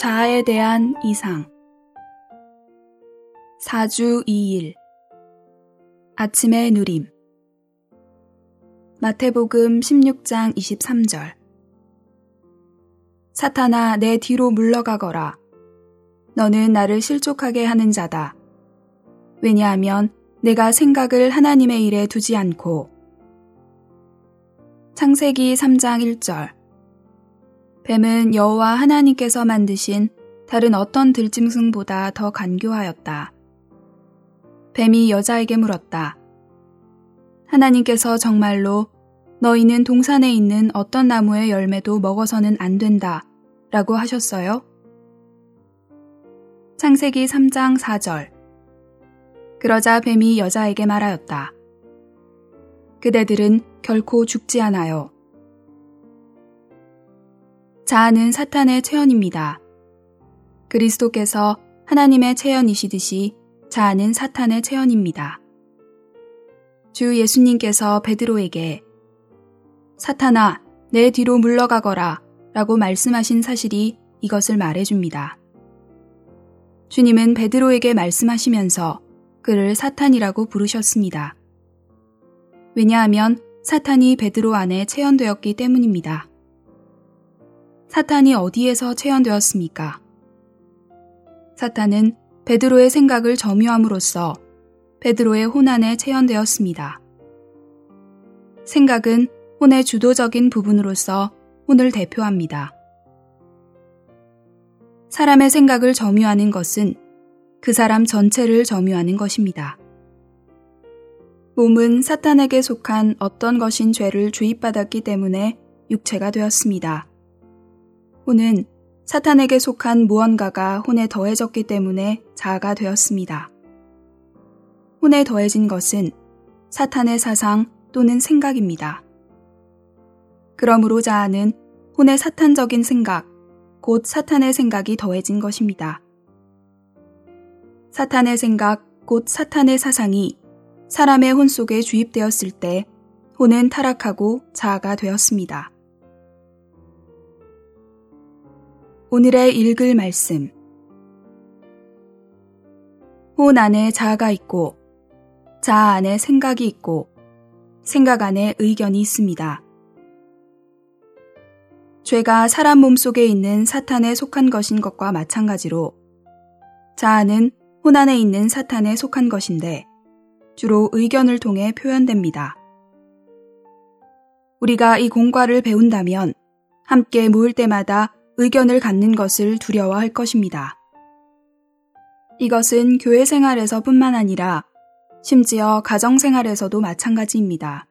자아에 대한 이상. 4주 2일. 아침의 누림. 마태복음 16장 23절. 사탄아 내 뒤로 물러가거라. 너는 나를 실족하게 하는 자다. 왜냐하면 내가 생각을 하나님의 일에 두지 않고. 창세기 3장 1절 뱀은 여호와 하나님께서 만드신 다른 어떤 들짐승보다 더 간교하였다. 뱀이 여자에게 물었다. 하나님께서 정말로 너희는 동산에 있는 어떤 나무의 열매도 먹어서는 안 된다. 라고 하셨어요? 창세기 3장 4절. 그러자 뱀이 여자에게 말하였다. 그대들은 결코 죽지 않아요. 자아는 사탄의 체현입니다. 그리스도께서 하나님의 체현이시듯이 자아는 사탄의 체현입니다. 주 예수님께서 베드로에게 사탄아, 내 뒤로 물러가거라 라고 말씀하신 사실이 이것을 말해줍니다. 주님은 베드로에게 말씀하시면서 그를 사탄이라고 부르셨습니다. 왜냐하면 사탄이 베드로 안에 체현되었기 때문입니다. 사탄이 어디에서 체현되었습니까? 사탄은 베드로의 생각을 점유함으로써 베드로의 혼안에 체현되었습니다. 생각은 혼의 주도적인 부분으로서 혼을 대표합니다. 사람의 생각을 점유하는 것은 그 사람 전체를 점유하는 것입니다. 몸은 사탄에게 속한 어떤 것인 죄를 주입받았기 때문에 육체가 되었습니다. 혼은 사탄에게 속한 무언가가 혼에 더해졌기 때문에 자아가 되었습니다. 혼에 더해진 것은 사탄의 사상 또는 생각입니다. 그러므로 자아는 혼의 사탄적인 생각, 곧 사탄의 생각이 더해진 것입니다. 사탄의 생각, 곧 사탄의 사상이 사람의 혼 속에 주입되었을 때 혼은 타락하고 자아가 되었습니다. 오늘의 읽을 말씀. 혼 안에 자아가 있고, 자아 안에 생각이 있고, 생각 안에 의견이 있습니다. 죄가 사람 몸 속에 있는 사탄에 속한 것인 것과 마찬가지로, 자아는 혼 안에 있는 사탄에 속한 것인데, 주로 의견을 통해 표현됩니다. 우리가 이 공과를 배운다면, 함께 모일 때마다 의견을 갖는 것을 두려워할 것입니다. 이것은 교회 생활에서 뿐만 아니라 심지어 가정 생활에서도 마찬가지입니다.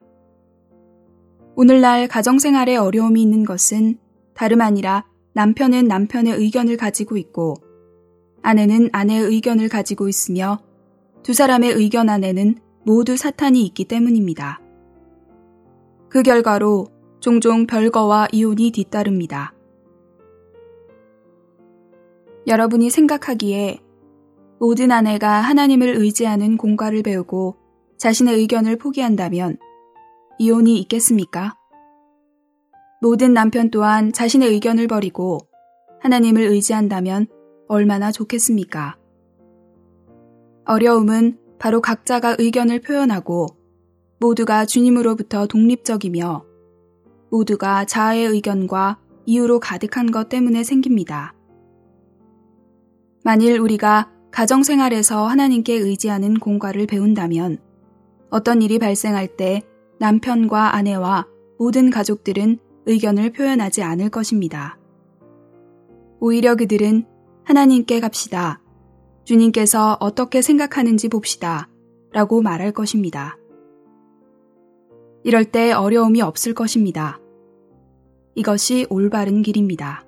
오늘날 가정 생활에 어려움이 있는 것은 다름 아니라 남편은 남편의 의견을 가지고 있고 아내는 아내의 의견을 가지고 있으며 두 사람의 의견 안에는 모두 사탄이 있기 때문입니다. 그 결과로 종종 별거와 이혼이 뒤따릅니다. 여러분이 생각하기에 모든 아내가 하나님을 의지하는 공과를 배우고 자신의 의견을 포기한다면 이혼이 있겠습니까? 모든 남편 또한 자신의 의견을 버리고 하나님을 의지한다면 얼마나 좋겠습니까? 어려움은 바로 각자가 의견을 표현하고 모두가 주님으로부터 독립적이며 모두가 자아의 의견과 이유로 가득한 것 때문에 생깁니다. 만일 우리가 가정생활에서 하나님께 의지하는 공과를 배운다면 어떤 일이 발생할 때 남편과 아내와 모든 가족들은 의견을 표현하지 않을 것입니다. 오히려 그들은 하나님께 갑시다. 주님께서 어떻게 생각하는지 봅시다. 라고 말할 것입니다. 이럴 때 어려움이 없을 것입니다. 이것이 올바른 길입니다.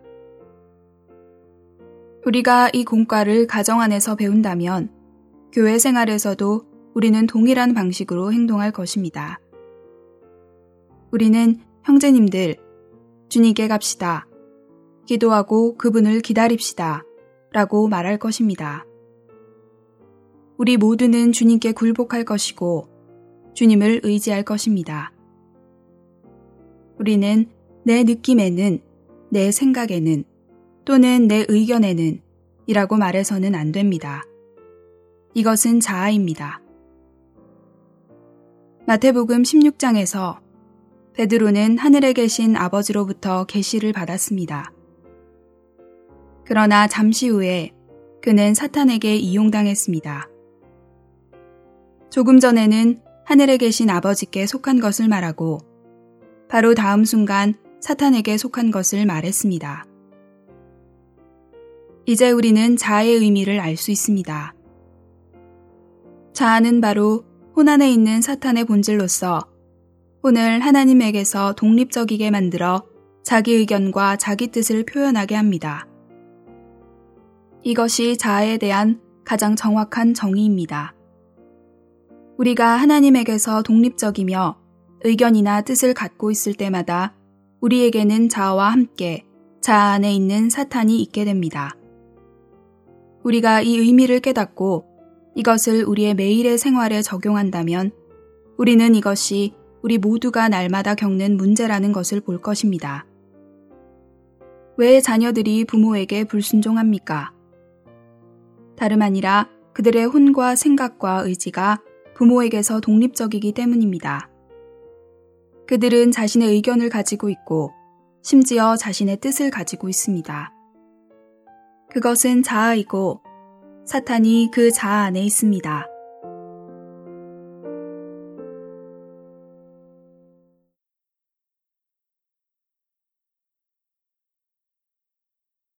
우리가 이 공과를 가정 안에서 배운다면 교회 생활에서도 우리는 동일한 방식으로 행동할 것입니다. 우리는 형제님들, 주님께 갑시다. 기도하고 그분을 기다립시다. 라고 말할 것입니다. 우리 모두는 주님께 굴복할 것이고 주님을 의지할 것입니다. 우리는 내 느낌에는, 내 생각에는 또는 내 의견에는 이라고 말해서는 안 됩니다. 이것은 자아입니다. 마태복음 16장에서 베드로는 하늘에 계신 아버지로부터 계시를 받았습니다. 그러나 잠시 후에 그는 사탄에게 이용당했습니다. 조금 전에는 하늘에 계신 아버지께 속한 것을 말하고 바로 다음 순간 사탄에게 속한 것을 말했습니다. 이제 우리는 자아의 의미를 알 수 있습니다. 자아는 바로 혼 안에 있는 사탄의 본질로서 혼을 하나님에게서 독립적이게 만들어 자기 의견과 자기 뜻을 표현하게 합니다. 이것이 자아에 대한 가장 정확한 정의입니다. 우리가 하나님에게서 독립적이며 의견이나 뜻을 갖고 있을 때마다 우리에게는 자아와 함께 자아 안에 있는 사탄이 있게 됩니다. 우리가 이 의미를 깨닫고 이것을 우리의 매일의 생활에 적용한다면 우리는 이것이 우리 모두가 날마다 겪는 문제라는 것을 볼 것입니다. 왜 자녀들이 부모에게 불순종합니까? 다름 아니라 그들의 혼과 생각과 의지가 부모에게서 독립적이기 때문입니다. 그들은 자신의 의견을 가지고 있고 심지어 자신의 뜻을 가지고 있습니다. 그것은 자아이고 사탄이 그 자아 안에 있습니다.